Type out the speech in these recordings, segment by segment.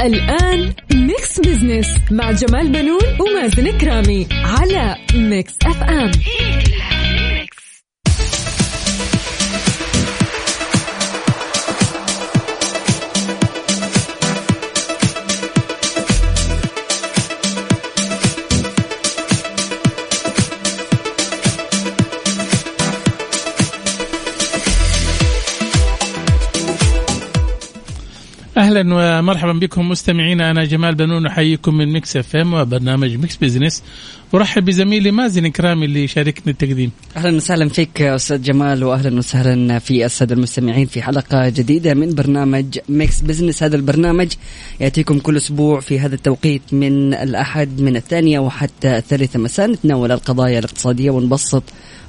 الآن Mix Business مع جمال بنون ومازن كرامي على Mix FM أهلا ومرحبا بكم مستمعينا أنا جمال بنون أحييكم من Mix FM وبرنامج Mix Business. أرحب بزميلي مازن كرامي اللي شاركني التقديم. أهلا وسهلا فيك أستاذ جمال واهلا وسهلا في السادة المستمعين في حلقة جديدة من برنامج Mix Business. هذا البرنامج يأتيكم كل أسبوع في هذا التوقيت من الأحد من الثانية وحتى الثالثة مساء. نتناول القضايا الاقتصادية ونبسط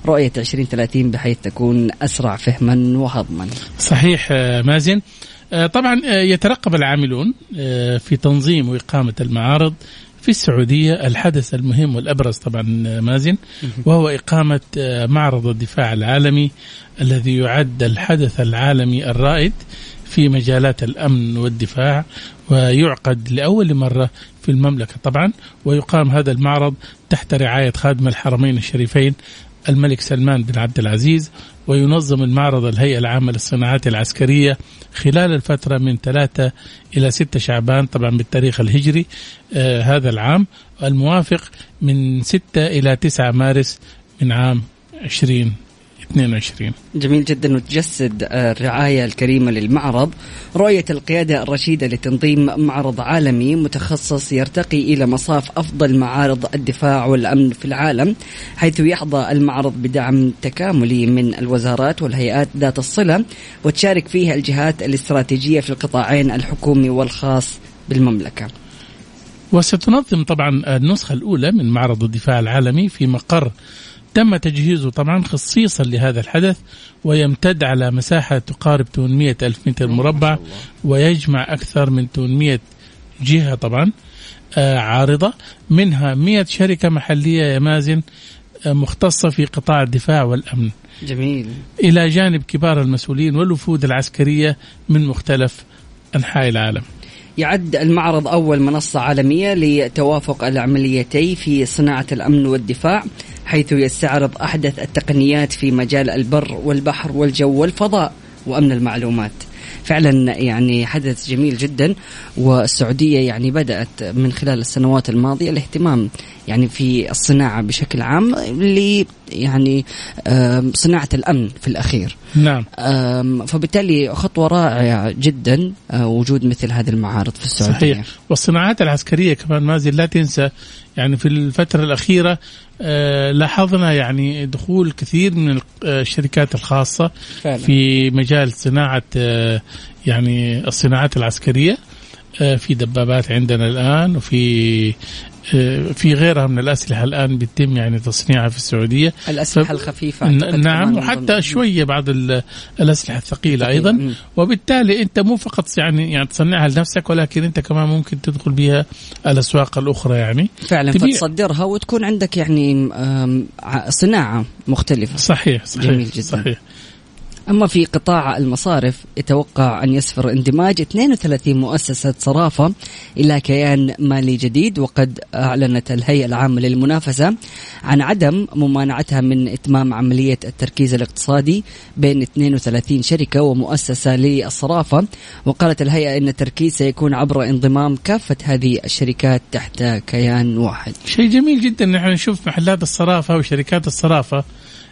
رؤية 2030 بحيث تكون أسرع فهما وهضما. صحيح آه، مازن. طبعا آه، يترقب العاملون آه، في تنظيم وإقامة المعارض. في السعودية الحدث المهم والأبرز طبعا آه، مازن وهو إقامة آه، معرض الدفاع العالمي الذي يعد الحدث العالمي الرائد في مجالات الأمن والدفاع ويعقد لأول مرة في المملكة طبعا. ويقام هذا المعرض تحت رعاية خادم الحرمين الشريفين الملك سلمان بن عبد العزيز وينظم المعرض الهيئة العامة للصناعات العسكرية خلال الفترة من 3 إلى 6 شعبان طبعا بالتاريخ الهجري آه هذا العام. الموافق من 6 إلى 9 مارس من عام 2022 جميل جدا. وتجسد الرعاية الكريمة للمعرض. رؤية القيادة الرشيدة لتنظيم معرض عالمي متخصص يرتقي إلى مصاف أفضل معارض الدفاع والأمن في العالم حيث يحظى المعرض بدعم تكاملي من الوزارات والهيئات ذات الصلة وتشارك فيها الجهات الاستراتيجية في القطاعين الحكومي والخاص بالمملكة. وستنظم طبعا النسخة الأولى من معرض الدفاع العالمي في مقر تم تجهيزه طبعا خصيصا لهذا الحدث ويمتد على مساحة تقارب 800 ألف متر مربع ويجمع أكثر من 800 جهة طبعا آه، عارضة. منها 100 شركة محلية يا مازن آه، مختصة في قطاع الدفاع والأمن. جميل. إلى جانب كبار المسؤولين والوفود العسكرية من مختلف أنحاء العالم. يعد المعرض أول منصة عالمية لتوافق العمليتين في صناعة الأمن والدفاع حيث يستعرض أحدث التقنيات في مجال البر والبحر والجو والفضاء وأمن المعلومات. فعلا يعني حدث جميل جدا والسعودية يعني بدأت من خلال السنوات الماضية الاهتمام يعني في الصناعة بشكل عام ل يعني آم، صناعة الأمن في الأخير. نعم. فبالتالي خطوة رائعة جدا آه، وجود مثل هذه المعارض في السعودية. صحيح. والصناعات العسكرية كمان مازن لا تنسى يعني في الفترة الأخيرة آه، لاحظنا يعني دخول كثير من آه، الشركات الخاصة فعلا. في مجال صناعة يعني الصناعات العسكرية. في دبابات عندنا الآن وفي آه، في غيرها من الأسلحة الآن بيتم يعني تصنيعها في السعودية الأسلحة ف- الخفيفة نعم وحتى شوية بعض ال- الأسلحة الثقيلة ثقيلة. أيضا مم. وبالتالي أنت مو فقط يعني يعني تصنعها لنفسك ولكن أنت كمان ممكن تدخل بها الأسواق الأخرى يعني فعلا تبيع. فتصدرها وتكون عندك يعني صناعة مختلفة صحيح صحيح جميل جدا. صحيح أما في قطاع المصارف يتوقع أن يسفر اندماج 32 مؤسسة صرافة إلى كيان مالي جديد وقد أعلنت الهيئة العامة للمنافسة عن عدم ممانعتها من إتمام عملية التركيز الاقتصادي بين 32 شركة ومؤسسة للصرافة. وقالت الهيئة أن التركيز سيكون عبر انضمام كافة هذه الشركات تحت كيان واحد. شيء جميل جدا. نحن نشوف محلات الصرافة وشركات الصرافة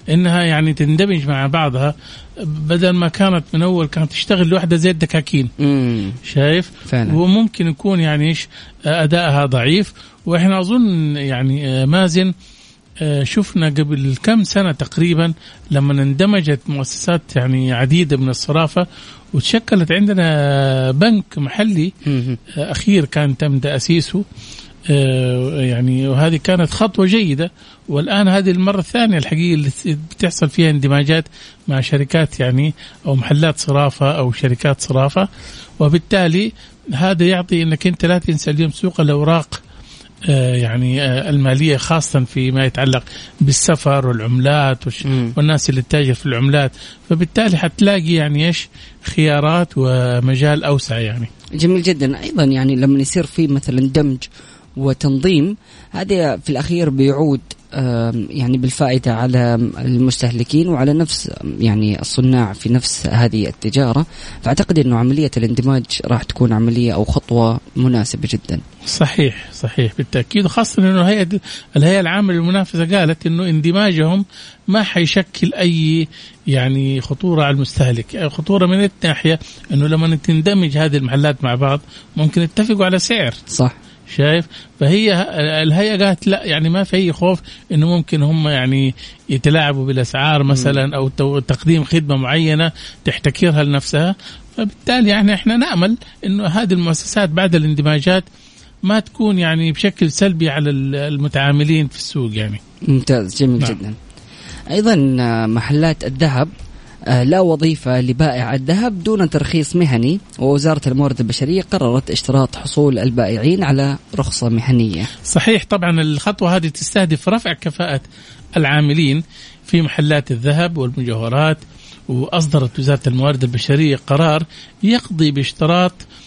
إنها يعني تندمج مع بعضها. بدل ما كانت من أول كانت تشتغل لوحدها زي الدكاكين مم. شايف فعلا. وممكن يكون يعني إيش ادائها ضعيف وإحنا أظن يعني آه، مازن آه، شفنا قبل كم سنة تقريبا لما اندمجت مؤسسات يعني عديدة من الصرافة وتشكلت عندنا بنك محلي. آه، أخير كان تم تأسيسه يعني وهذه كانت خطوة جيدة. والآن هذه المرة الثانية الحقيقة اللي بتحصل فيها اندماجات مع شركات يعني أو محلات صرافة أو شركات صرافة. وبالتالي هذا يعطي أنك أنت لا تنسى اليوم سوق الأوراق آه، يعني آه، المالية خاصة فيما يتعلق بالسفر والعملات. والناس اللي تتاجر في العملات. فبالتالي حتلاقي يعني إيش؟ خيارات ومجال أوسع يعني. جميل جدا. أيضا يعني لما يصير في مثلا دمج وتنظيم هذا في الأخير بيعود يعني بالفائدة على المستهلكين وعلى نفس يعني الصناع في نفس هذه التجارة. فأعتقد أنه عملية الاندماج راح تكون عملية أو خطوة مناسبة جدا. صحيح صحيح بالتأكيد. وخاصة أنه الهيئة الهيئة العامة للمنافسة قالت أنه اندماجهم ما حيشكل أي يعني خطورة على المستهلك. خطورة من الناحية أنه لما تندمج هذه المحلات مع بعض ممكن يتفقوا على سعر. صح. شايف؟ فهي الهيئة قالت لا يعني ما في أي خوف إنه ممكن هم يعني يتلاعبوا بالأسعار مثلا أو تقديم خدمة معينة تحتكرها لنفسها. فبالتالي يعني إحنا نأمل إنه هذه المؤسسات بعد الاندماجات ما تكون يعني بشكل سلبي على المتعاملين في السوق يعني. ممتاز جميل نعم. جدا. أيضا محلات الذهب لا وظيفة لبائع الذهب دون ترخيص مهني ووزارة الموارد البشرية قررت اشتراط حصول البائعين على رخصة مهنية. صحيح طبعا الخطوة هذه تستهدف رفع كفاءة العاملين في محلات الذهب والمجوهرات وأصدرت وزارة الموارد البشرية قرار يقضي باشتراط آه،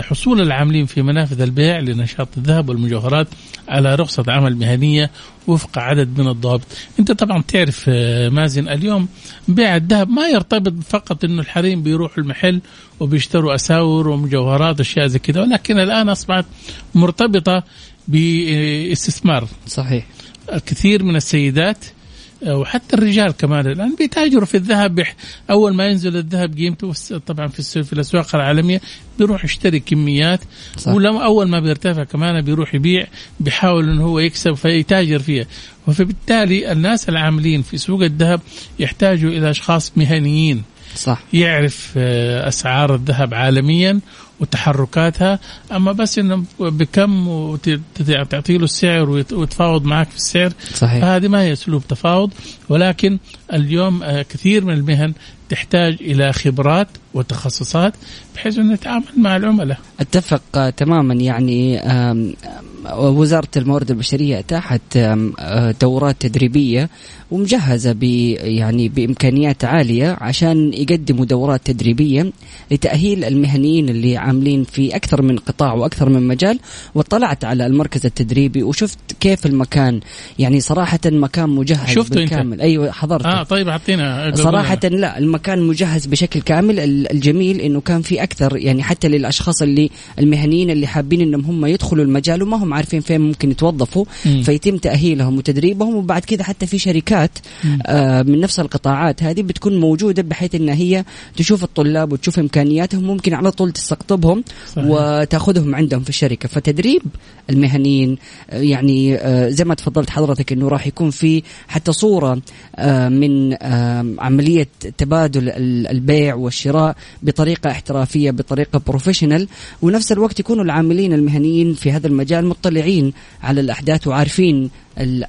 حصول العاملين في منافذ البيع لنشاط الذهب والمجوهرات على رخصة عمل مهنية وفق عدد من الضوابط أنت طبعا تعرف آه، مازن اليوم بيع الذهب ما يرتبط فقط إنه الحريم بيروحوا المحل وبيشتروا أساور ومجوهرات اشياء زي كذا ولكن الآن أصبحت مرتبطة باستثمار. صحيح. الكثير من السيدات وحتى الرجال كمان. الآن بيتاجروا في الذهب. أول ما ينزل الذهب قيمته طبعا في في الأسواق العالمية بيروح يشتري كميات. صح. ولما أول ما بيرتفع كمان بيروح يبيع بيحاول إنه هو يكسب فيتاجر فيها. فبالتالي الناس العاملين في سوق الذهب يحتاجوا إلى أشخاص مهنيين. صح. يعرف آه، أسعار الذهب عالميا. وتحركاتها أما بس انه بكم وتعطي له السعر ويتفاوض معك في السعر صحيح. فهذه ما هي أسلوب تفاوض ولكن اليوم آه، كثير من المهن تحتاج إلى خبرات وتخصصات بحيث إنه نتعامل مع العملاء. أتفق آه، تماما يعني وزاره الموارد البشرية أتاحت آه، دورات تدريبية ومجهزة ب يعني بإمكانيات عالية عشان يقدموا دورات تدريبية لتأهيل المهنيين اللي عاملين في أكثر من قطاع وأكثر من مجال. واطلعت على المركز التدريبي وشفت كيف المكان يعني صراحة مكان مجهز شفته بالكامل. انت. أيوه حضرته. آه طيب أعطينا صراحة لا المكان مجهز بشكل كامل. الجميل إنه كان في أكثر يعني حتى للأشخاص اللي المهنيين اللي حابين إنهم هم يدخلوا المجال وما هم عارفين فين ممكن يتوظفوا م. فيتم تأهيلهم وتدريبهم وبعد كذا حتى في شركات آه من نفس القطاعات هذه بتكون موجودة بحيث إن هي تشوف الطلاب وتشوف إمكانياتهم ممكن على طول تستقطبهم صحيح. وتأخذهم عندهم في الشركة فتدريب المهنيين آه يعني آه زي ما تفضلت حضرتك إنه راح يكون في حتى صورة آه من آه عملية تبادل البيع والشراء بطريقة احترافية بطريقة بروفيشنال ونفس الوقت يكونوا العاملين المهنيين في هذا المجال مطلعين على الأحداث وعارفين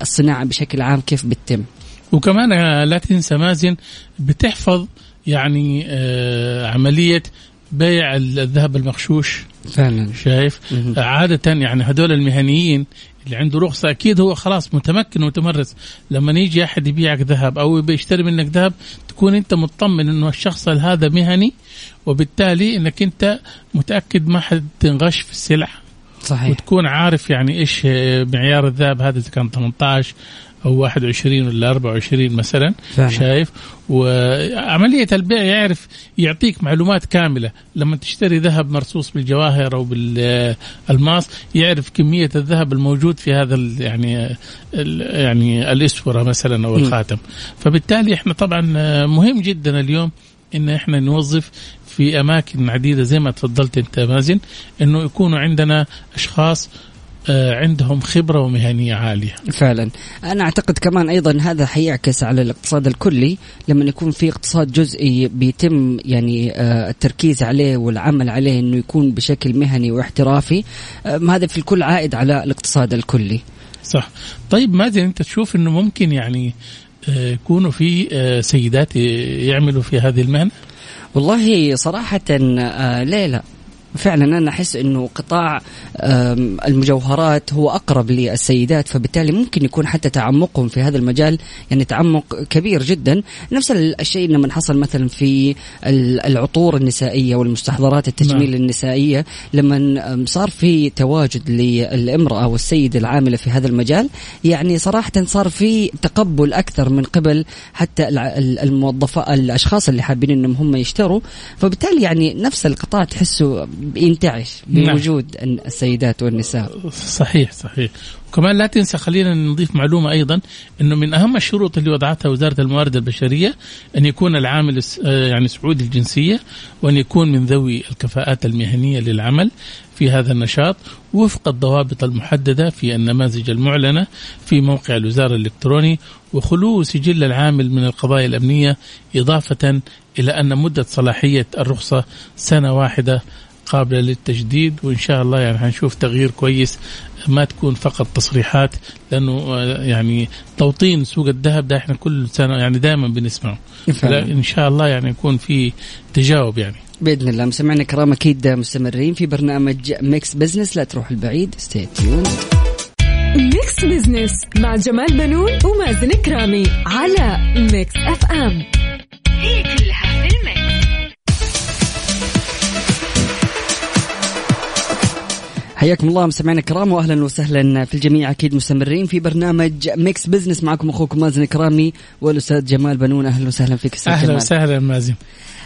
الصناعة بشكل عام كيف بتتم. وكمان لا تنسى مازن بتحفظ يعني آه عملية بيع الذهب المغشوش. فعلا. شايف؟ عادة يعني هذول المهنيين اللي عنده رخصة أكيد هو خلاص متمكن ومتمرس. لما يجي أحد يبيعك ذهب أو بيشتري منك ذهب تكون أنت مطمن أنه الشخص هذا مهني وبالتالي أنك أنت متأكد ما حد تنغش في السلع. صحيح. وتكون عارف يعني إيش معيار الذهب هذا إذا كان 18 أو 21 ولا 24 مثلا فعلا. شايف؟ وعملية البيع يعرف يعطيك معلومات كاملة. لما تشتري ذهب مرصوص بالجواهر أو بالألماس يعرف كمية الذهب الموجود في هذا يعني يعني الاسوره مثلا أو الخاتم. فبالتالي إحنا طبعا مهم جدا اليوم إن إحنا نوظف في أماكن عديدة زي ما تفضلت أنت مازن إنه يكونوا عندنا أشخاص آه، عندهم خبرة ومهنية عالية. فعلا أنا أعتقد كمان أيضا هذا حيعكس على الاقتصاد الكلي لما يكون في اقتصاد جزئي بيتم يعني آه، التركيز عليه والعمل عليه إنه يكون بشكل مهني واحترافي آه، هذا في الكل عائد على الاقتصاد الكلي. صح طيب مازن أنت تشوف إنه ممكن يعني يكونوا في سيدات يعملوا في هذه المهنة؟ والله صراحة ليه لا فعلا أنا أحس إنه قطاع المجوهرات هو أقرب للسيدات فبالتالي ممكن يكون حتى تعمقهم في هذا المجال يعني تعمق كبير جدا نفس الشيء لما حصل مثلا في العطور النسائية والمستحضرات التجميل نعم. النسائية لما صار في تواجد للامرأة والسيده العاملة في هذا المجال يعني صراحة صار في تقبل أكثر من قبل حتى الموظفات الأشخاص اللي حابين إنهم هم يشتروا فبالتالي يعني نفس القطاع تحسه ينتعش نعم. بوجود نعم. السيدات والنساء صحيح صحيح وكمان لا تنسى خلينا نضيف معلومة أيضا إنه من أهم الشروط اللي وضعتها وزارة الموارد البشرية أن يكون العامل آه، يعني سعودي الجنسية وأن يكون من ذوي الكفاءات المهنية للعمل في هذا النشاط وفق الضوابط المحددة في النماذج المعلنة في موقع الوزارة الإلكتروني وخلو سجل العامل من القضايا الأمنية إضافة إلى أن مدة صلاحية الرخصة سنة واحدة قابلة للتجديد وإن شاء الله يعني حنشوف تغيير كويس ما تكون فقط تصريحات لأنه آه، يعني توطين سوق الذهب ده إحنا كل سنة يعني دائما بنسمعه. إن شاء الله يعني يكون في تجاوب يعني. بإذن الله. مستمعينا الكرام أكيد مستمرين في برنامج Mix Business لا تروحوا لبعيد stay Mix Business مع جمال بنون ومازن كرامي على Mix FM هي كلها في ال mix. حياكم الله مستمعينا الكرام واهلا وسهلا في الجميع. أكيد مستمرين في برنامج Mix Business معكم أخوكم مازن كرامي والأستاذ جمال بنون. أهلا وسهلا فيك أستاذ أهلا وسهلا مازن.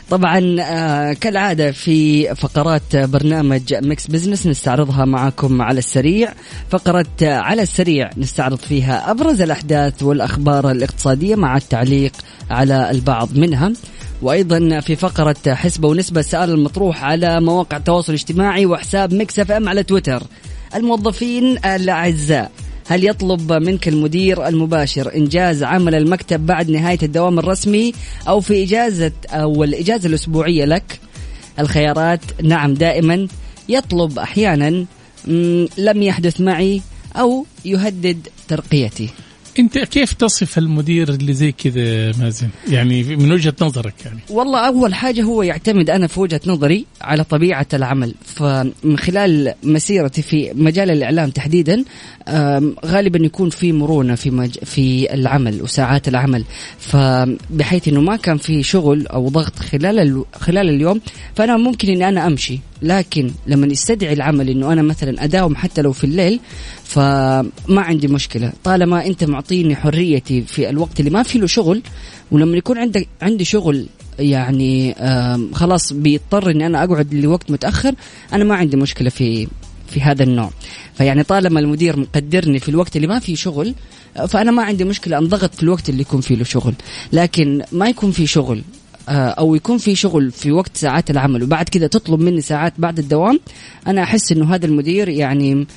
طبعا آه كالعادة في فقرات برنامج Mix Business نستعرضها معكم على السريع. فقره على السريع نستعرض فيها أبرز الأحداث والأخبار الاقتصادية مع التعليق على البعض منها. وأيضا في فقرة حسبة ونسبة السؤال المطروح على مواقع التواصل الاجتماعي وحساب Mix FM على تويتر. الموظفين الأعزاء هل يطلب منك المدير المباشر إنجاز عمل المكتب بعد نهاية الدوام الرسمي أو في إجازة أو الإجازة الأسبوعية لك؟ الخيارات نعم دائما. يطلب أحيانا لم يحدث معي أو يهدد ترقيتي. انت كيف تصف المدير اللي زي كذا مازن؟ يعني من وجهة نظرك يعني. والله أول حاجة هو يعتمد أنا في وجهة نظري على طبيعة العمل. فمن خلال مسيرتي في مجال الإعلام تحديدا غالبا يكون في مرونة في مج... في العمل وساعات العمل. فبحيث إنه ما كان في شغل أو ضغط خلال ال... خلال اليوم فأنا ممكن إني أنا أمشي. لكن لما يستدعي العمل إنه أنا مثلا أداوم حتى لو في الليل فما عندي مشكلة. طالما أنت معطيني حريتي في الوقت اللي ما في له شغل ولما يكون عندك عندي شغل يعني خلاص بيضطر إني أنا أقعد لوقت متأخر أنا ما عندي مشكلة في في هذا النوع. فيعني طالما المدير مقدرني في الوقت اللي ما في شغل فأنا ما عندي مشكلة أنضغط في الوقت اللي يكون فيه له شغل. لكن ما يكون في شغل أو يكون في شغل في وقت ساعات العمل. وبعد كذا تطلب مني ساعات بعد الدوام أنا أحس إنه هذا المدير يعني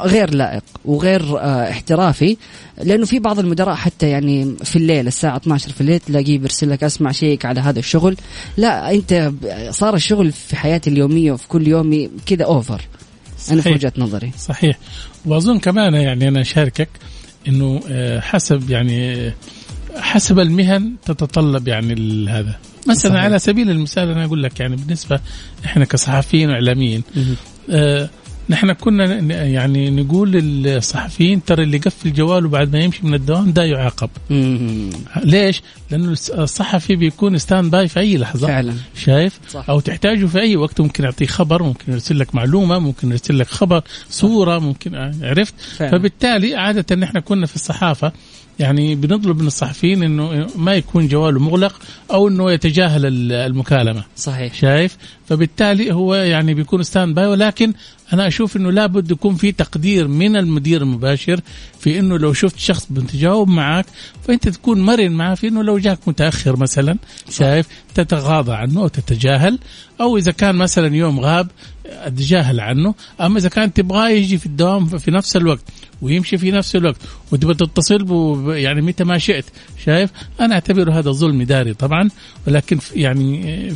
غير لائق وغير آه، احترافي لأنه في بعض المدراء حتى يعني في الليل الساعة 12 في الليل تلاقيه بيرسل لك أسمع شيك على هذا الشغل. لا أنت صار الشغل في حياتي اليومية وفي كل يومي كذا اوفر صحيح. أنا في وجهة نظري. صحيح. وأظن كمان يعني أنا أشاركك إنه آه، حسب يعني حسب المهن تتطلب يعني هذا مثلا صحيح. على سبيل المثال أنا أقول لك يعني بالنسبة إحنا كصحفيين وإعلاميين آه نحن كنا يعني نقول للصحفيين ترى اللي يقفل جواله بعد ما يمشي من الدوام ده يعاقب ليش؟ لأنه الصحفي بيكون standby في أي لحظة فعلا شايف؟ صح. أو تحتاجه في أي وقت ممكن يعطيك خبر ممكن يرسل لك معلومة ممكن يرسل لك خبر صورة ممكن عرفت؟ فعلا. فبالتالي عادة نحن كنا في الصحافة يعني بنطلب من الصحفيين إنه ما يكون جواله مغلق أو إنه يتجاهل المكالمة. صحيح. شايف؟ فبالتالي هو يعني بيكون standby ولكن أنا أشوف إنه لابد يكون في تقدير من المدير المباشر في إنه لو شفت شخص بتجاوب معك فأنت تكون مرن معه في إنه لو جاك متأخر مثلا شايف؟ تتغاضى عنه أو تتجاهل. أو إذا كان مثلا يوم غاب أتجاهل عنه. أما إذا كان تبغاه يجي في الدوام في نفس الوقت ويمشي في نفس الوقت. وتبغى تتصل به يعني متى ما شئت. شايف؟ أنا اعتبره هذا ظلم إداري طبعا ولكن يعني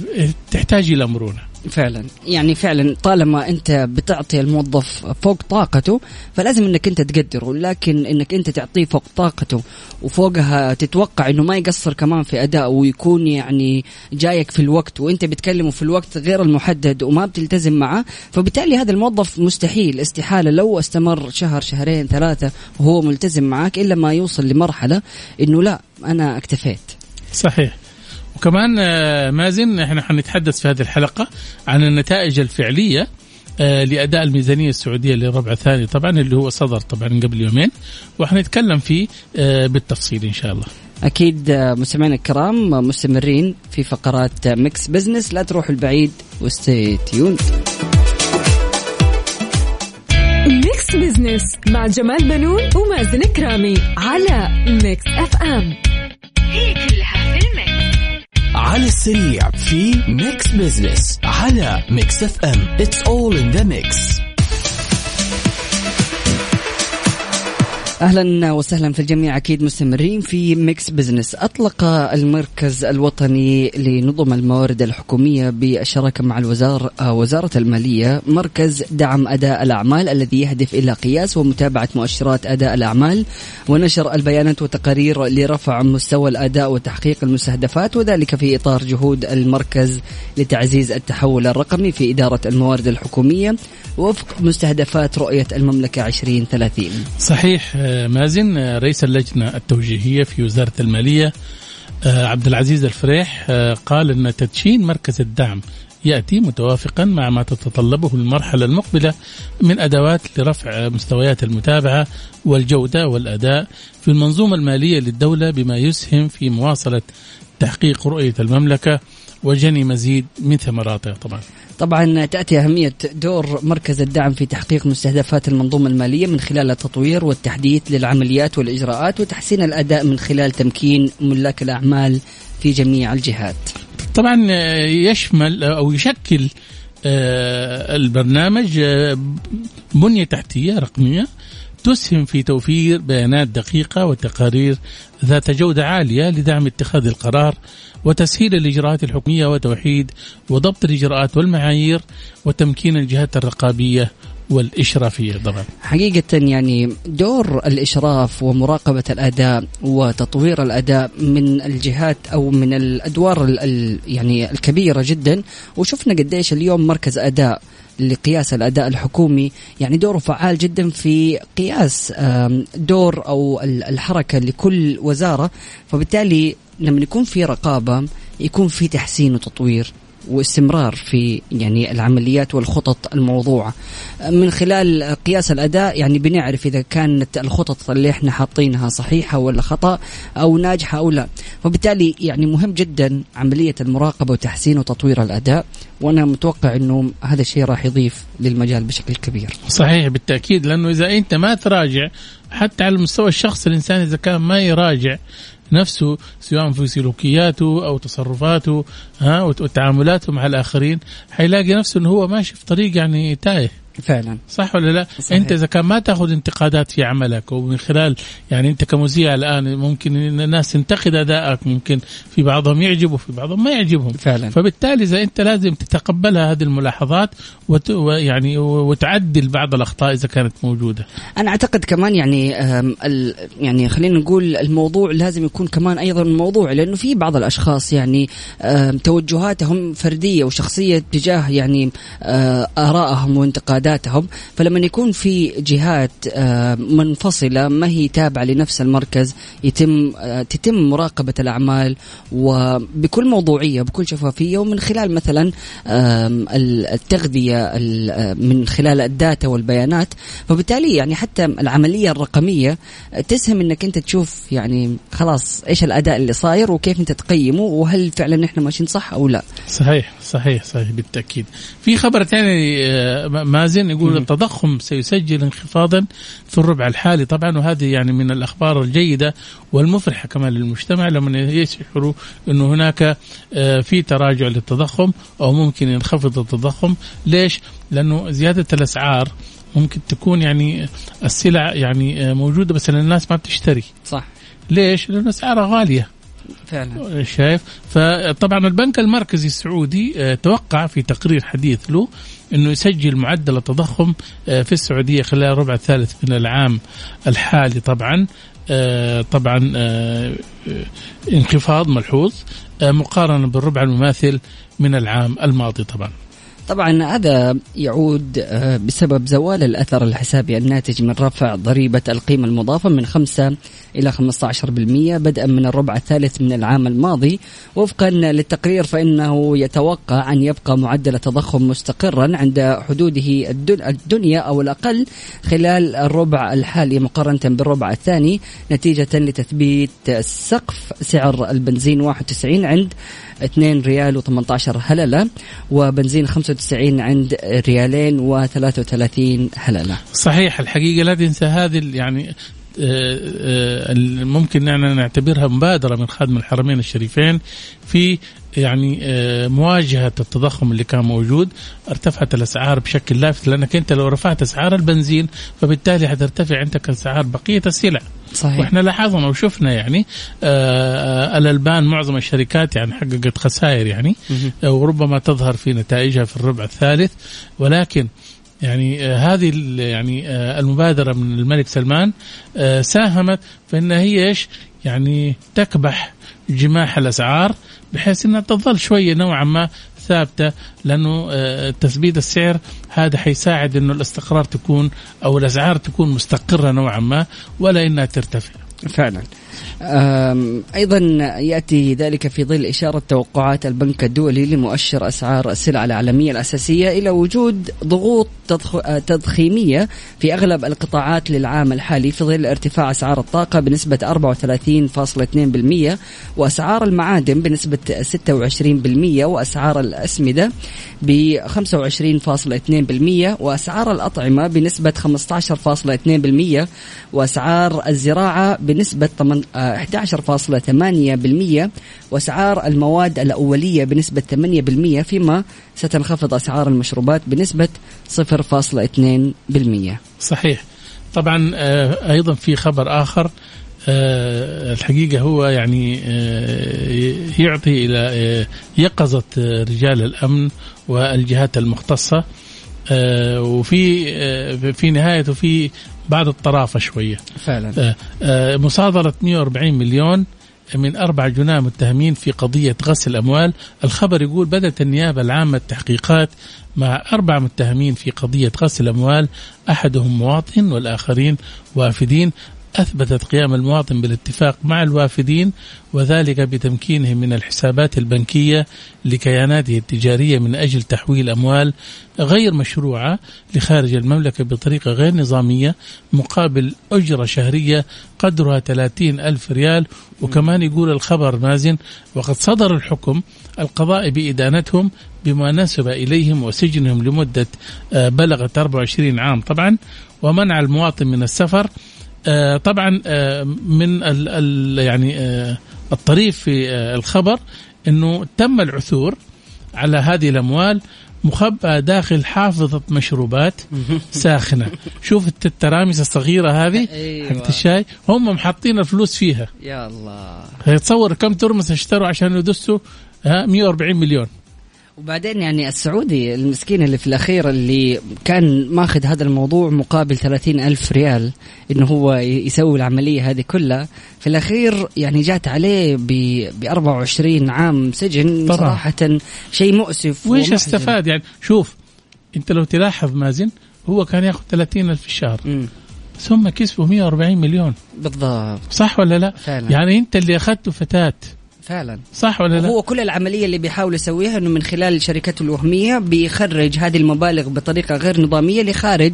تحتاج إلى مرونة. فعلا. يعني فعلا طالما أنت بتعطي الموظف فوق طاقته فلازم إنك أنت تقدره. لكن إنك أنت تعطيه فوق طاقته وفوقها تتوقع إنه ما يقصر كمان في ادائه ويكون يعني جايك في الوقت وأنت بتكلمه في الوقت غير المحدد وما بتلتزم معه فبالتالي هذا الموظف مستحيل. استحالة لو استمر شهر شهرين ثلاثة وهو ملتزم معك إلا ما يوصل لمرحلة إنه لا أنا اكتفيت. صحيح. وكمان آه، مازن إحنا حنتحدث في هذه الحلقة عن النتائج الفعلية آه، لأداء الميزانية السعودية للربع الثاني طبعا اللي هو صدر طبعا قبل يومين وحنتكلم فيه آه، بالتفصيل إن شاء الله. أكيد مستمعينا الكرام مستمرين في فقرات Mix Business لا تروحوا لبعيد و stay tuned. Mix Business مع جمال بنون ومازن كرامي على Mix FM هي كلها في ال mix. على السريع في Mix Business على Mix FM it's all in the mix أهلا وسهلا في الجميع. أكيد مستمرين في Mix Business أطلق المركز الوطني لنظم الموارد الحكومية بالشراكة مع الوزاره وزارة المالية مركز دعم أداء الأعمال الذي يهدف إلى قياس ومتابعة مؤشرات أداء الأعمال ونشر البيانات والتقارير لرفع مستوى الأداء وتحقيق المستهدفات وذلك في إطار جهود المركز لتعزيز التحول الرقمي في إدارة الموارد الحكومية وفق مستهدفات رؤية المملكة 2030 صحيح مازن رئيس اللجنة التوجيهية في وزارة المالية آه، عبد العزيز الفريح آه، قال أن تدشين مركز الدعم يأتي متوافقا مع ما تتطلبه المرحلة المقبلة من أدوات لرفع مستويات المتابعة والجودة والأداء في المنظومة المالية للدولة بما يسهم في مواصلة تحقيق رؤية المملكة وجني مزيد من ثمراتها. طبعا. طبعا تأتي أهمية دور مركز الدعم في تحقيق مستهدفات المنظومة المالية من خلال التطوير والتحديث للعمليات والإجراءات وتحسين الأداء من خلال تمكين ملاك الأعمال في جميع الجهات. طبعا يشمل أو يشكل آه، البرنامج آه، بنية تحتية رقمية تسهم في توفير بيانات دقيقة وتقارير ذات جودة عالية لدعم اتخاذ القرار وتسهيل الإجراءات الحكومية وتوحيد وضبط الإجراءات والمعايير وتمكين الجهات الرقابية والإشرافية طبعا. حقيقة يعني دور الإشراف ومراقبة الأداء وتطوير الأداء من الجهات أو من الأدوار ال يعني الكبيرة جدا. وشفنا قديش اليوم مركز أداء لقياس الأداء الحكومي يعني دوره فعال جدا في قياس دور أو الحركة لكل وزارة. فبالتالي لما يكون في رقابة يكون في تحسين وتطوير. واستمرار في يعني العمليات والخطط الموضوعة. من خلال قياس الأداء يعني بنعرف إذا كانت الخطط اللي إحنا حاطينها صحيحة ولا خطأ أو ناجحة أو لا. وبالتالي يعني مهم جدا عملية المراقبة وتحسين وتطوير الأداء وأنا متوقع إنه هذا الشيء راح يضيف للمجال بشكل كبير. صحيح بالتأكيد لأنه إذا أنت ما تراجع حتى على المستوى الشخصي الإنسان إذا كان ما يراجع نفسه سواء في سلوكياته أو تصرفاته ها وتعاملاته مع الآخرين حيلاقي نفسه إنه هو ماشي في طريق يعني تايه. فعلا صح ولا لا؟ صحيح. أنت إذا كان ما تأخذ انتقادات في عملك ومن خلال يعني أنت كمذيع الآن ممكن الناس تنتقد أدائك ممكن في بعضهم يعجبه في بعضهم ما يعجبهم فعلا فبالتالي إذا أنت لازم تتقبلها هذه الملاحظات وت... ويعني وتعدل بعض الأخطاء إذا كانت موجودة. أنا أعتقد كمان يعني ال... يعني خلينا نقول الموضوع لازم يكون كمان أيضا موضوع لأنه في بعض الأشخاص يعني توجهاتهم فردية وشخصية تجاه يعني ارائهم وانتقاداتهم عاداتهم فلما يكون في جهات آه، منفصلة ما هي تابعة لنفس المركز يتم آه، تتم مراقبة الأعمال وبكل موضوعية بكل شفافية ومن خلال مثلا التغذية من خلال الداتا والبيانات. فبالتالي يعني حتى العملية الرقمية تسهم إنك أنت تشوف يعني خلاص إيش الأداء اللي صاير وكيف أنت تقيمه وهل فعلا إحنا ماشيين صح أو لا. صحيح صحيح صحيح بالتأكيد. في خبر ثاني آه، مازن يقول التضخم سيسجل انخفاضا في الربع الحالي طبعا وهذه يعني من الأخبار الجيدة والمفرحة كمان للمجتمع لما يشعروا إنه هناك آه، في تراجع للتضخم أو ممكن ينخفض التضخم. ليش؟ لأنه زيادة الأسعار ممكن تكون يعني السلع يعني آه، موجودة بس الناس ما بتشتري. صح. ليش؟ لأنه اسعارها غالية. فعلا. شايف؟ فطبعا البنك المركزي السعودي آه، توقع في تقرير حديث له إنه يسجل معدل التضخم آه، في السعودية خلال الربع الثالث من العام الحالي طبعا. آه، طبعا انخفاض ملحوظ مقارنة بالربع المماثل من العام الماضي طبعا. طبعا هذا يعود بسبب زوال الأثر الحسابي الناتج من رفع ضريبة القيمة المضافة من 5 إلى 15% بدءا من الربع الثالث من العام الماضي. وفقا للتقرير فإنه يتوقع أن يبقى معدل التضخم مستقرا عند حدوده الدنيا أو الأقل خلال الربع الحالي مقارنة بالربع الثاني نتيجة لتثبيت سقف سعر البنزين 91 عند 2 ريال و18 هللة وبنزين 95 عند ريالين و33 هللة صحيح الحقيقة لا تنسى هذه يعني ممكن أن نعتبرها مبادرة من خادم الحرمين الشريفين في يعني آه، مواجهة التضخم اللي كان موجود ارتفعت الأسعار بشكل لافت لأنك أنت لو رفعت أسعار البنزين فبالتالي حترتفع عندك أسعار بقية السلع. صحيح. وإحنا لاحظنا وشفنا يعني آه الألبان معظم الشركات يعني حققت خسائر يعني وربما تظهر في نتائجها في الربع الثالث ولكن يعني آه هذه يعني آه المبادرة من الملك سلمان آه ساهمت في انها هي إيش؟ يعني تكبح جماح الأسعار بحيث إنها تظل شوية نوعا ما ثابتة لأنه تثبيت السعر هذا حيساعد إنه الأستقرار تكون أو الأسعار تكون مستقرة نوعا ما ولا إنها ترتفع. فعلا. أيضا يأتي ذلك في ظل إشارة توقعات البنك الدولي لمؤشر أسعار السلع العالمية الأساسية إلى وجود ضغوط تضخيمية في أغلب القطاعات للعام الحالي في ظل ارتفاع أسعار الطاقة بنسبة 34.2% وأسعار المعادن بنسبة 26% وأسعار الأسمدة ب 25.2% وأسعار الأطعمة بنسبة 15.2% وأسعار الزراعة بنسبة 11.8% وأسعار المواد الأولية بنسبة 8% فيما ستنخفض أسعار المشروبات بنسبة 0.2% صحيح. طبعا آه، أيضا في خبر آخر آه، الحقيقة هو يعني آه، يعطي إلى يقظة رجال الأمن والجهات المختصة وفي في نهايته في بعد الطرافة شوية. فعلا. آه، آه، مصادرة 140 مليون من أربع جناه متهمين في قضية غسل أموال. الخبر يقول بدأت النيابة العامة التحقيقات مع أربع متهمين في قضية غسل أموال أحدهم مواطن والآخرين وافدين. أثبتت قيام المواطن بالاتفاق مع الوافدين وذلك بتمكينهم من الحسابات البنكية لكياناته التجارية من أجل تحويل أموال غير مشروعة لخارج المملكة بطريقة غير نظامية مقابل أجرة شهرية قدرها 30 ألف ريال. وكمان يقول الخبر مازن وقد صدر الحكم القضائي بإدانتهم بما نسب إليهم وسجنهم لمدة آه، بلغت 24 عام طبعا ومنع المواطن من السفر طبعا آه، من ال ال يعني آه، الطريف في الخبر إنه تم العثور على هذه الأموال مخبأة داخل حافظة مشروبات ساخنة. شوف الترامس الصغيرة هذه أيوة. حقت الشاي هم محطين الفلوس فيها. يا الله. تصور كم ترمس اشتروا عشان يدسوا 140 مليون. وبعدين يعني السعودي المسكين اللي في الأخير اللي كان ماخذ هذا الموضوع مقابل 30 ألف ريال إنه هو يسوي العملية هذه كلها في الأخير يعني جات عليه ب 24 عام سجن طبعا. صراحة شيء مؤسف وإيش استفاد يعني شوف أنت لو تلاحظ مازن هو كان يأخذ 30 ألف في الشهر م. ثم كسبه 140 مليون بالضبط صح ولا لا؟ فعلا. يعني أنت اللي أخذته فتاة فعلا. صح ولا لا؟ هو كل العملية اللي بيحاول يسويها إنه من خلال شركته الوهمية بيخرج هذه المبالغ بطريقة غير نظامية لخارج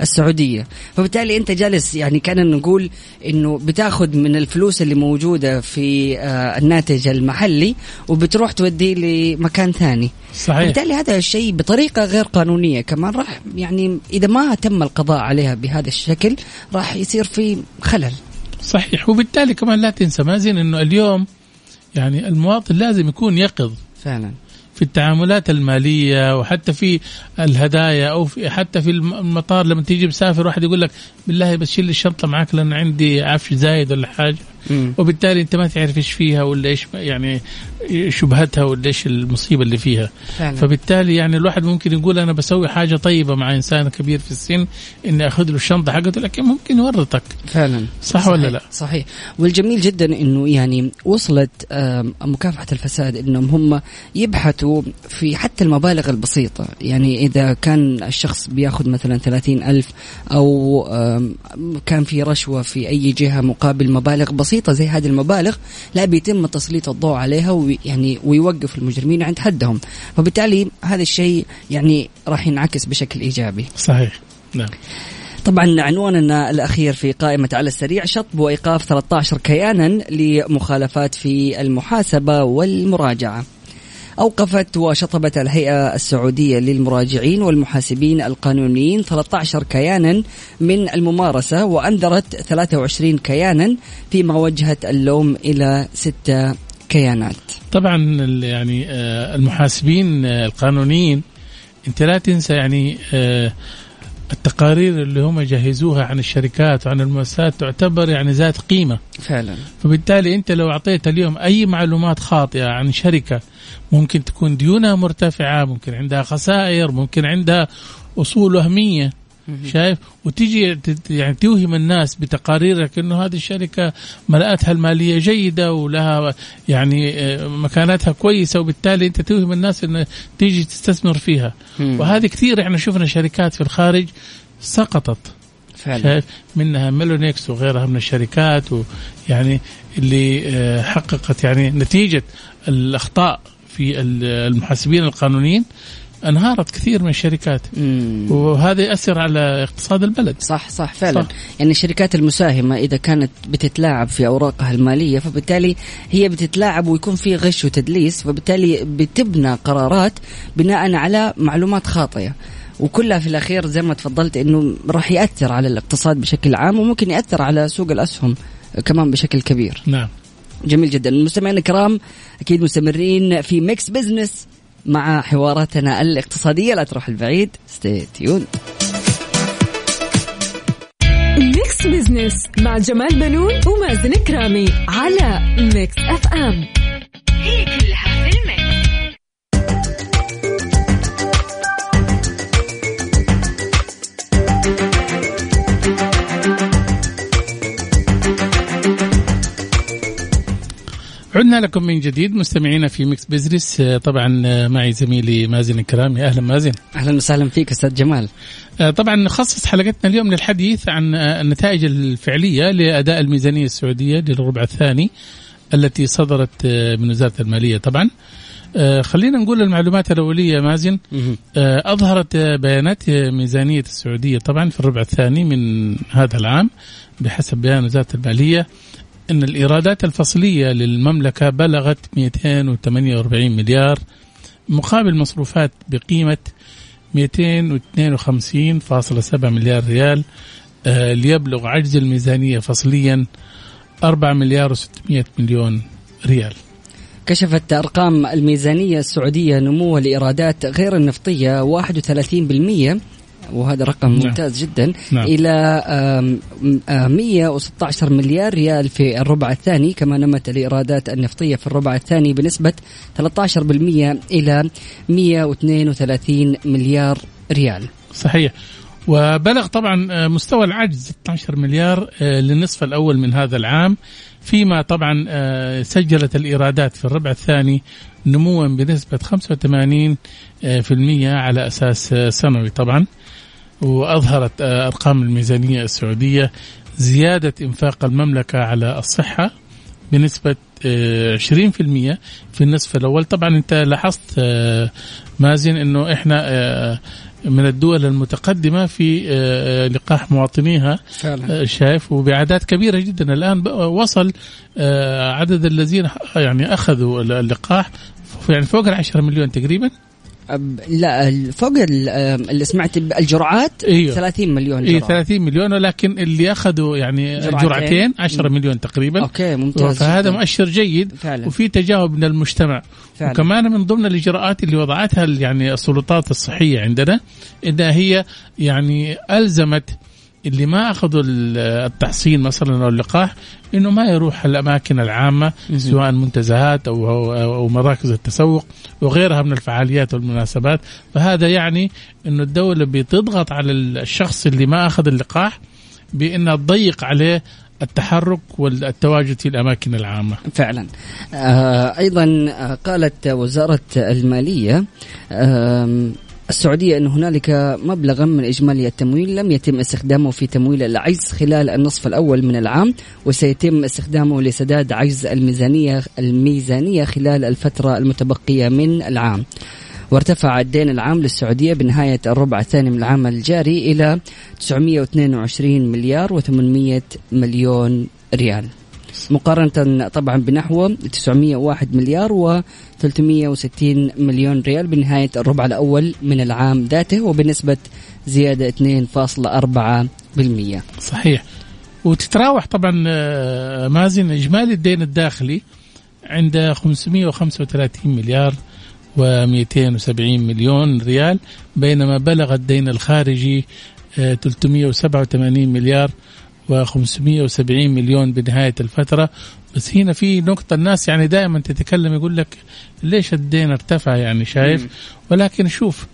السعودية. فبالتالي أنت جالس يعني كان نقول إنه بتاخذ من الفلوس اللي موجودة في آه، الناتج المحلي وبتروح توديه لمكان ثاني. صحيح. بالتالي هذا الشيء بطريقة غير قانونية كمان راح يعني إذا ما تم القضاء عليها بهذا الشكل راح يصير في خلل. صحيح. وبالتالي كمان لا تنسى مازن إنه اليوم يعني المواطن لازم يكون يقظ فعلا. في التعاملات المالية وحتى في الهدايا أو في حتى في المطار لما تيجي مسافر واحد يقول لك بالله بس شيل الشنطة معك لأن عندي عفش زايد ولا حاجة. مم. وبالتالي انت ما تعرف إيش فيها ولا إيش يعني شبهتها ولا إيش المصيبة اللي فيها فعلا. فبالتالي يعني الواحد ممكن يقول أنا بسوي حاجة طيبة مع إنسان كبير في السن إني أخذ له الشنطة حقته لكن ممكن يورطك فعلا صح صحيح ولا لا؟ صحيح والجميل جدا إنه يعني وصلت مكافحة الفساد إنهم هم يبحثوا في حتى المبالغ البسيطة يعني إذا كان الشخص بياخذ مثلا ثلاثين ألف أو آم، كان في رشوة في أي جهة مقابل مبالغ بسيطة زي هذه المبالغ لا بيتم تسليط الضوء عليها ويعني ويوقف المجرمين عند حدهم. فبالتالي هذا الشيء يعني راح ينعكس بشكل إيجابي. صحيح. نعم. طبعا عنواننا الأخير في قائمة على السريع شطب وإيقاف 13 كيانا لمخالفات في المحاسبة والمراجعة. أوقفت وشطبت الهيئة السعودية للمراجعين والمحاسبين القانونيين 13 كيانا من الممارسة وأنذرت 23 كيانا فيما وجهت اللوم إلى ستة كيانات. طبعا يعني آه، المحاسبين آه، القانونيين انت لا تنسى يعني آه، التقارير اللي هم يجهزوها عن الشركات وعن المؤسسات تعتبر يعني ذات قيمة. فعلا. فبالتالي أنت لو أعطيت اليوم أي معلومات خاطئة عن شركة ممكن تكون ديونها مرتفعة ممكن عندها خسائر ممكن عندها أصول وهمية. شايف؟ وتيجي تت- يعني توهم الناس بتقاريرك إنه هذه الشركة ملاءتها المالية جيدة ولها يعني آه، مكانتها كويسة وبالتالي أنت توهم الناس إنه تيجي تستثمر فيها. مم. وهذه كثير إحنا شفنا شركات في الخارج سقطت. فعلا. شايف؟ منها ميلونيكس وغيرها من الشركات ويعني اللي آه، حققت يعني نتيجة الأخطاء في ال- المحاسبين القانونيين. انهارت كثير من الشركات. مم. وهذا يأثر على اقتصاد البلد. صح صح فعلا. صح. يعني الشركات المساهمة إذا كانت بتتلاعب في أوراقها المالية فبالتالي هي بتتلاعب ويكون في غش وتدليس فبالتالي بتبنى قرارات بناء على معلومات خاطئة. وكلها في الأخير زي ما تفضلت أنه راح يأثر على الاقتصاد بشكل عام وممكن يأثر على سوق الأسهم كمان بشكل كبير. نعم. جميل جدا. المستمعين الكرام أكيد مستمرين في Mix Business مع حواراتنا الاقتصادية. لا تروحوا لبعيد. stay tuned Mix Business مع جمال بنون ومازن كرامي على Mix FM هي كلها في ال mix. عدنا لكم من جديد مستمعينا في Mix Business آه، طبعا آه، معي زميلي مازن الكرامي أهلا مازن. أهلا وسهلا فيك أستاذ جمال. آه، طبعا نخصص حلقتنا اليوم للحديث عن النتائج الفعلية لأداء الميزانية السعودية للربع الثاني التي صدرت من وزارة المالية طبعا. خلينا نقول المعلومات الأولية مازن. آه، بيانات ميزانية السعودية طبعا في الربع الثاني من هذا العام بحسب بيان وزارة المالية. أن الإيرادات الفصلية للمملكة بلغت 248 مليار مقابل مصروفات بقيمة 252.7 مليار ريال آه، ليبلغ عجز الميزانية فصليا 4 مليار و600 مليون ريال. كشفت أرقام الميزانية السعودية نمو الإيرادات غير النفطية 31% وهذا رقم نعم. ممتاز جدا نعم. آم، 116 مليار ريال في الربع الثاني كما نمت الإيرادات النفطية في الربع الثاني بنسبة 13% إلى 132 مليار ريال صحيح وبلغ طبعا آه، مستوى العجز 12 مليار آه، للنصف الأول من هذا العام فيما طبعا آه، سجلت الإيرادات في الربع الثاني نموا بنسبة 85% آه، في المية على أساس آه، سنوي طبعا وأظهرت آه، أرقام الميزانية السعودية زيادة إنفاق المملكة على الصحة بنسبة آه، 20% في النصف الأول. طبعا أنت لاحظت آه، مازن أنه إحنا آه، من الدول المتقدمة في آه، لقاح مواطنيها فعلا. آه، شايف وبأعداد كبيرة جدا. الآن بقى- وصل آه، عدد الذين يعني أخذوا اللقاح يعني فوق العشرة مليون تقريبا. لا فوق اللي سمعت الجرعات أيوه. 30 مليون اي جرعة 30 مليون ولكن اللي أخذوا يعني جرعتين. جرعتين 10 مليون تقريبا أوكي ممتاز فهذا جداً. مؤشر جيد فعلا وفي تجاوب من المجتمع فعلا. وكمان من ضمن الإجراءات اللي وضعتها يعني السلطات الصحية عندنا إنها هي يعني ألزمت اللي ما أخذوا ال- التحصين مثلا أو اللقاح إنه ما يروح الأماكن العامة سواء منتزهات أو أو, مراكز التسوق وغيرها من الفعاليات والمناسبات. فهذا يعني إنه الدولة بتضغط على الشخص اللي ما أخذ اللقاح بإنها تضيق عليه التحرك والتواجد في الأماكن العامة. فعلا. آه أيضا آه، قالت وزارة المالية آم، السعودية أن هنالك مبلغا من إجمالي التمويل لم يتم استخدامه في تمويل العجز خلال النصف الأول من العام وسيتم استخدامه لسداد عجز الميزانية الميزانية خلال الفترة المتبقية من العام. وارتفع الدين العام للسعودية بنهاية الربع الثاني من العام الجاري إلى 922 مليار و800 مليون ريال. مقارنة طبعا بنحو 901 مليار و 360 مليون ريال بنهاية الربع الأول من العام ذاته وبنسبة زيادة 2.4% صحيح. وتتراوح طبعا آه، مازن إجمالي الدين الداخلي عند 535 مليار و270 مليون ريال بينما بلغ الدين الخارجي آه، 387 مليار و570 مليون بنهاية الفترة. بس هنا في نقطة الناس يعني دائما تتكلم يقول لك ليش الدين ارتفع يعني شايف؟ ولكن شوف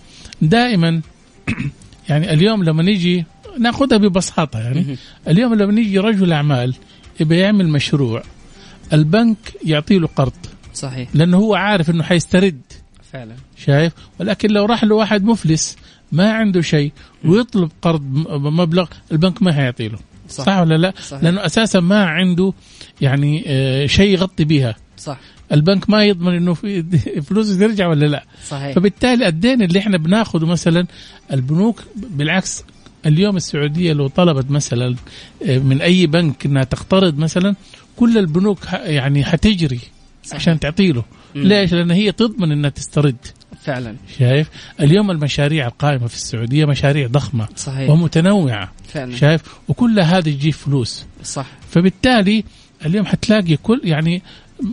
دائما يعني اليوم لما نيجي ناخذها ببساطة يعني. اليوم لما يجي رجل أعمال يبي يعمل مشروع البنك يعطي له قرض. صحيح. لأنه هو عارف أنه حيسترد. فعلا. شايف؟ ولكن لو راح له واحد مفلس ما عنده شيء ويطلب قرض م- بمبلغ البنك ما هيعطي له. صح. صح, ولا لا صحيح. لأنه أساسا ما عنده يعني آه، شيء يغطي بها صح البنك ما يضمن إنه في فلوسه ترجع ولا لا صحيح فبالتالي الدين اللي إحنا بناخذه مثلا البنوك بالعكس اليوم السعودية لو طلبت مثلا آه، من أي بنك إنها تقترض مثلا كل البنوك يعني حتجري صحيح. عشان تعطي له. ليش؟ لأن هي تضمن إنها تسترد فعلا. شايف؟ اليوم المشاريع القائمة في السعودية مشاريع ضخمة صحيح. ومتنوعة. فعلا. شايف؟ وكل هذه تجيب فلوس. صح. فبالتالي اليوم حتلاقي كل يعني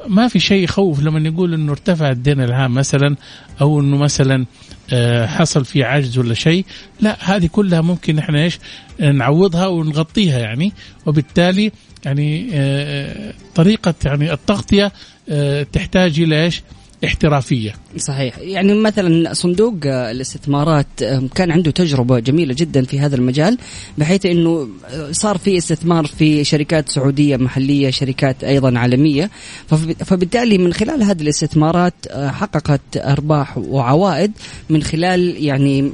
ما في شيء يخوف لما نقول إنه ارتفع الدين العام مثلا أو إنه مثلا آه، حصل في عجز ولا شيء. لا هذه كلها ممكن إحنا إيش؟ نعوضها ونغطيها يعني. وبالتالي يعني آه، طريقة يعني التغطية آه، تحتاج إلى إيش؟ احترافية. صحيح. يعني مثلا صندوق الاستثمارات كان عنده تجربة جميلة جدا في هذا المجال بحيث إنه صار في استثمار في شركات سعودية محلية شركات أيضا عالمية. فب- فبالتالي من خلال هذه الاستثمارات آه، حققت أرباح وعوائد من خلال يعني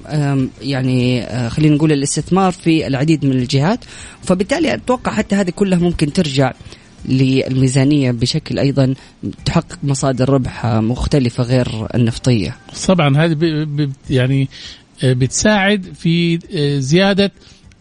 يعني آه، خلينا نقول الاستثمار في العديد من الجهات. فبالتالي أتوقع حتى هذه كلها ممكن ترجع للميزانية بشكل أيضا تحقق مصادر ربح مختلفة غير النفطية. طبعا هذه يعني آه، بتساعد في آه، زيادة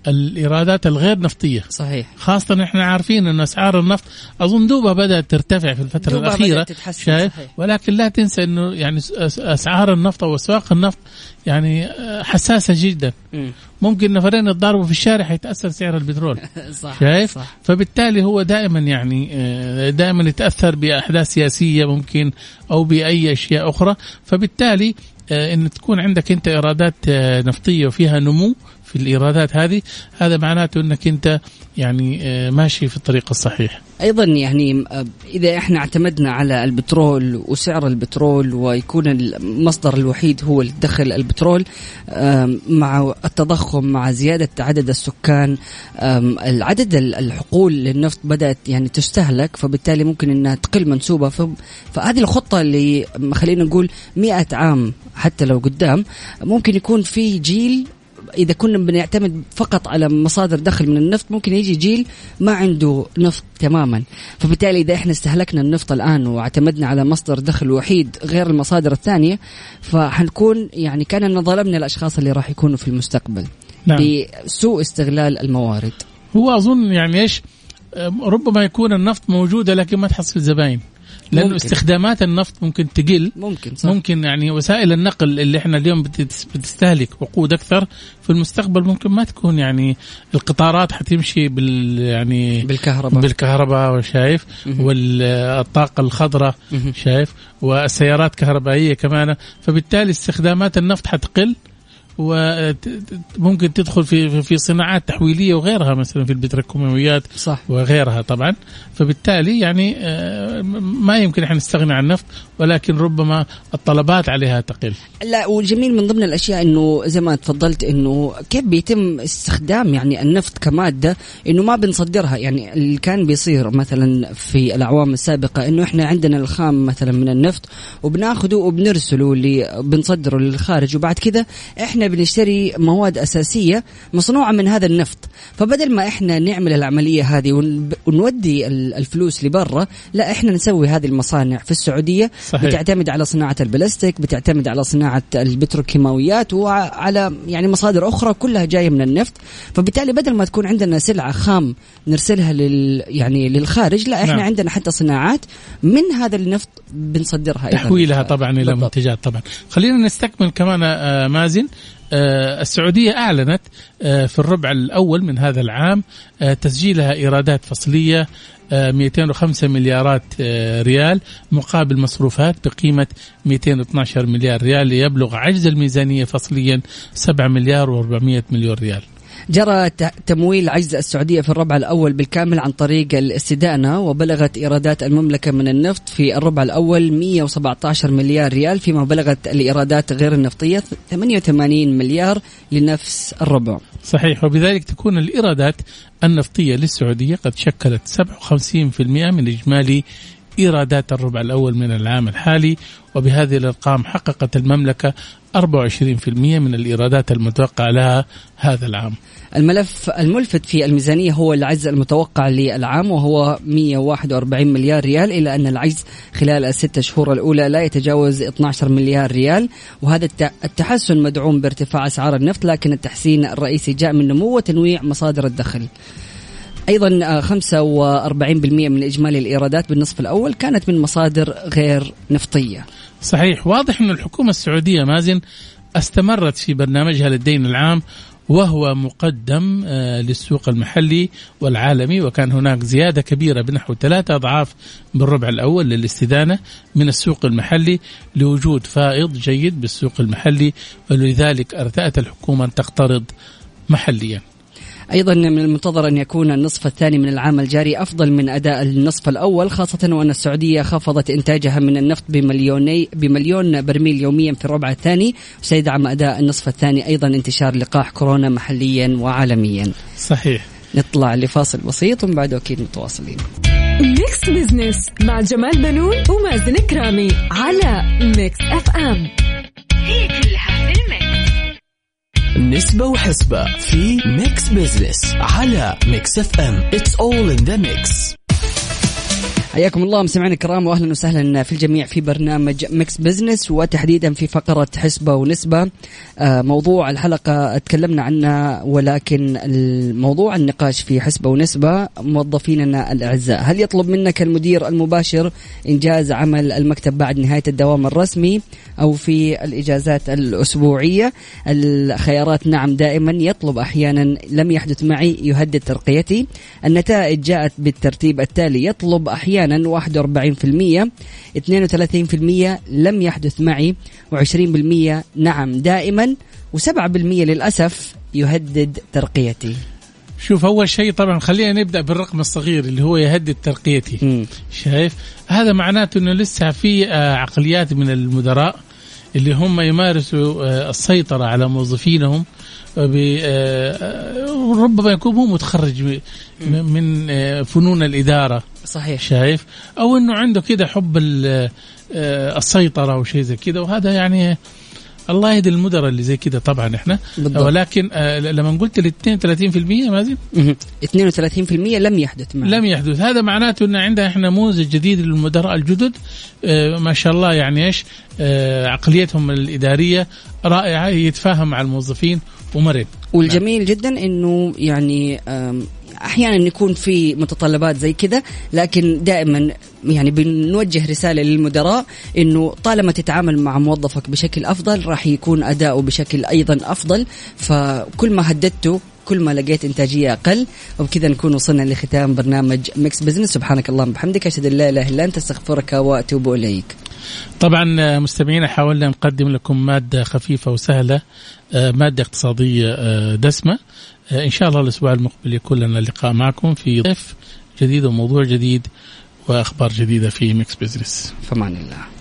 الإيرادات الغير نفطية. صحيح. خاصة إحنا عارفين إن أسعار النفط أظن دوبها بدأت ترتفع في بدأت تتحسن، شايف؟ صحيح. ولكن لا تنسى إنه يعني أسعار النفط أو أسواق النفط يعني آه، حساسة جدا. مم. ممكن نفرين يتضاربوا في الشارع حيتأثر سعر البترول. صح شايف؟ صح فبالتالي هو دائما يعني آه، دائما يتأثر بأحداث سياسية ممكن أو بأي أشياء أخرى. فبالتالي آه، إن تكون عندك أنت إيرادات نفطية وفيها نمو في الإيرادات هذه هذا معناته إنك أنت يعني آه، ماشي في الطريق الصحيح. أيضا يعني آه، إذا إحنا اعتمدنا على البترول وسعر البترول ويكون المصدر الوحيد هو الدخل البترول مع التضخم مع زيادة عدد السكان العدد ال- الحقول للنفط بدأت يعني تستهلك فبالتالي ممكن إنها تقل منسوبة. فهذه الخطة اللي خلينا نقول 100 عام حتى لو قدام ممكن يكون في جيل إذا كنا بنعتمد فقط على مصادر دخل من النفط ممكن يجي جيل ما عنده نفط تماما. فبالتالي إذا إحنا استهلكنا النفط الآن واعتمدنا على مصدر دخل وحيد غير المصادر الثانية فحنكون يعني كأننا ظلمنا الأشخاص اللي راح يكونوا في المستقبل نعم. بسوء استغلال الموارد. هو أظن يعني إيش؟ ربما يكون النفط موجودة لكن ما تحصل زباين. لأنه ممكن. استخدامات النفط ممكن تقل ممكن صح ممكن يعني وسائل النقل اللي إحنا اليوم بتس- بتستهلك وقود أكثر في المستقبل ممكن ما تكون يعني القطارات حتمشي بال يعني بالكهرباء بالكهرباء شايف مهم. والطاقة الخضراء. شايف والسيارات كهربائية كمان فبالتالي استخدامات النفط حتقل وممكن تدخل في في- صناعات تحويلية وغيرها مثلا في البتروكيماويات صح. وغيرها طبعا. فبالتالي يعني آه، ما يمكن إحنا نستغني عن النفط ولكن ربما الطلبات عليها تقل. لا والجميل من ضمن الأشياء إنه زي ما تفضلت إنه كيف بيتم استخدام يعني النفط كمادة إنه ما بنصدرها. يعني اللي كان بيصير مثلا في الأعوام السابقة إنه إحنا عندنا الخام مثلا من النفط وبناخده وبنرسله ل- بنصدره للخارج وبعد كذا إحنا بنشتري مواد أساسية مصنوعة من هذا النفط فبدل ما إحنا نعمل العملية هذه ون- ونودي ال- الفلوس لبرا لا إحنا نسوي هذه المصانع في السعودية صحيح. بتعتمد على صناعة البلاستيك بتعتمد على صناعة البتروكيماويات وعلى يعني مصادر أخرى كلها جاية من النفط فبالتالي بدل ما تكون عندنا سلعة خام نرسلها لل يعني للخارج لا إحنا نعم. عندنا حتى صناعات من هذا النفط بنصدرها تحويلها طبعا إلى. منتجات طبعا خلينا نستكمل كمان آه، مازن السعودية أعلنت آه، في الربع الأول من هذا العام آه، تسجيلها إيرادات فصلية آه، 205 مليارات آه، ريال مقابل مصروفات بقيمة 212 مليار ريال ليبلغ عجز الميزانية فصليا 7 مليار و400 مليون ريال. جرى تمويل عجز السعودية في الربع الأول بالكامل عن طريق الاستدانة وبلغت إيرادات المملكة من النفط في الربع الأول 117 مليار ريال فيما بلغت الإيرادات غير النفطية 88 مليار لنفس الربع. صحيح. وبذلك تكون الإيرادات النفطية للسعودية قد شكلت 57% من إجمالي إيرادات الربع الأول من العام الحالي وبهذه الأرقام حققت المملكة 24% من الإيرادات المتوقع لها هذا العام. الملف الملفت في الميزانية هو العجز المتوقع للعام وهو 141 مليار ريال إلا أن العجز خلال الست شهور الأولى لا يتجاوز 12 مليار ريال وهذا الت- التحسن مدعوم بارتفاع أسعار النفط لكن التحسين الرئيسي جاء من نمو وتنويع مصادر الدخل. أيضا آه، 45% من إجمالي الإيرادات بالنصف الأول كانت من مصادر غير نفطية. صحيح واضح أن الحكومة السعودية مازن استمرت في برنامجها للدين العام وهو مقدم آه، للسوق المحلي والعالمي وكان هناك زيادة كبيرة بنحو ثلاثة أضعاف بالربع الأول للاستدانة من السوق المحلي لوجود فائض جيد بالسوق المحلي ولذلك أرتأت الحكومة أن تقترض محليا أيضا من المنتظر أن يكون النصف الثاني من العام الجاري أفضل من أداء النصف الأول خاصة وأن السعودية خفضت إنتاجها من النفط بمليوني بمليون برميل يوميا في الربع الثاني وسيدعم أداء النصف الثاني أيضا انتشار لقاح كورونا محليا وعالميا. صحيح نطلع لفاصل بسيط ومن بعده أكيد متواصلين. Mix Business مع جمال بنون ومازن كرامي على Mix FM هي كلها في ال mix نسبة وحسبة في Mix Business على Mix FM it's all in the mix حياكم الله مستمعينا الكرام واهلا وسهلا في الجميع في برنامج Mix Business وتحديدا في فقرة حسبة ونسبة. آه، موضوع الحلقة تكلمنا عنه ولكن الموضوع النقاش في حسبة ونسبة موظفيننا الأعزاء. هل يطلب منك المدير المباشر إنجاز عمل المكتب بعد نهاية الدوام الرسمي أو في الإجازات الأسبوعية؟ الخيارات نعم دائما يطلب أحيانا لم يحدث معي يهدد ترقيتي. النتائج جاءت بالترتيب التالي يطلب أحيانا 41% 32% لم يحدث معي و20% نعم دائما و7% للأسف يهدد ترقيتي. شوف أول شيء طبعا خلينا نبدأ بالرقم الصغير اللي هو يهدد ترقيتي. مم. شايف؟ هذا معناته إنه لسه في آه، عقليات من المدراء اللي هم يمارسوا آه، السيطرة على موظفينهم آه، آه، ربما يكون هو متخرج من فنون الإدارة. صحيح. شايف؟ أو إنه عنده كده حب ال- السيطرة وشيء زي كده. وهذا يعني الله يهدي المدراء اللي زي كده طبعا إحنا. بالضبط. ولكن آه، لما قلت ال 32% مازن مهم. 32% لم يحدث معنا. لم يحدث. هذا معناته إن عندنا إحنا نموذج جديد للمدراء الجدد. آه، ما شاء الله يعني إيش؟ آه، عقليتهم الإدارية رائعة يتفاهم مع الموظفين ومرن. والجميل جدا إنه يعني أحيانا يكون في متطلبات زي كذا لكن دائما يعني بنوجه رسالة للمدراء إنه طالما تتعامل مع موظفك بشكل أفضل راح يكون أداؤه بشكل أيضا أفضل. فكل ما هددته كل ما لقيت إنتاجية أقل وبكذا نكون وصلنا لختام برنامج Mix Business سبحانك اللهم وبحمدك أشهد أن لا إله إلا أنت أستغفرك وأتوب إليك. طبعا مستمعينا حاولنا نقدم لكم مادة خفيفة وسهلة آه، مادة اقتصادية آه، دسمة. آه، إن شاء الله الأسبوع المقبل يكون لنا لقاء معكم في ضيف جديد وموضوع جديد. وأخبار جديدة في Mix Business فمان الله.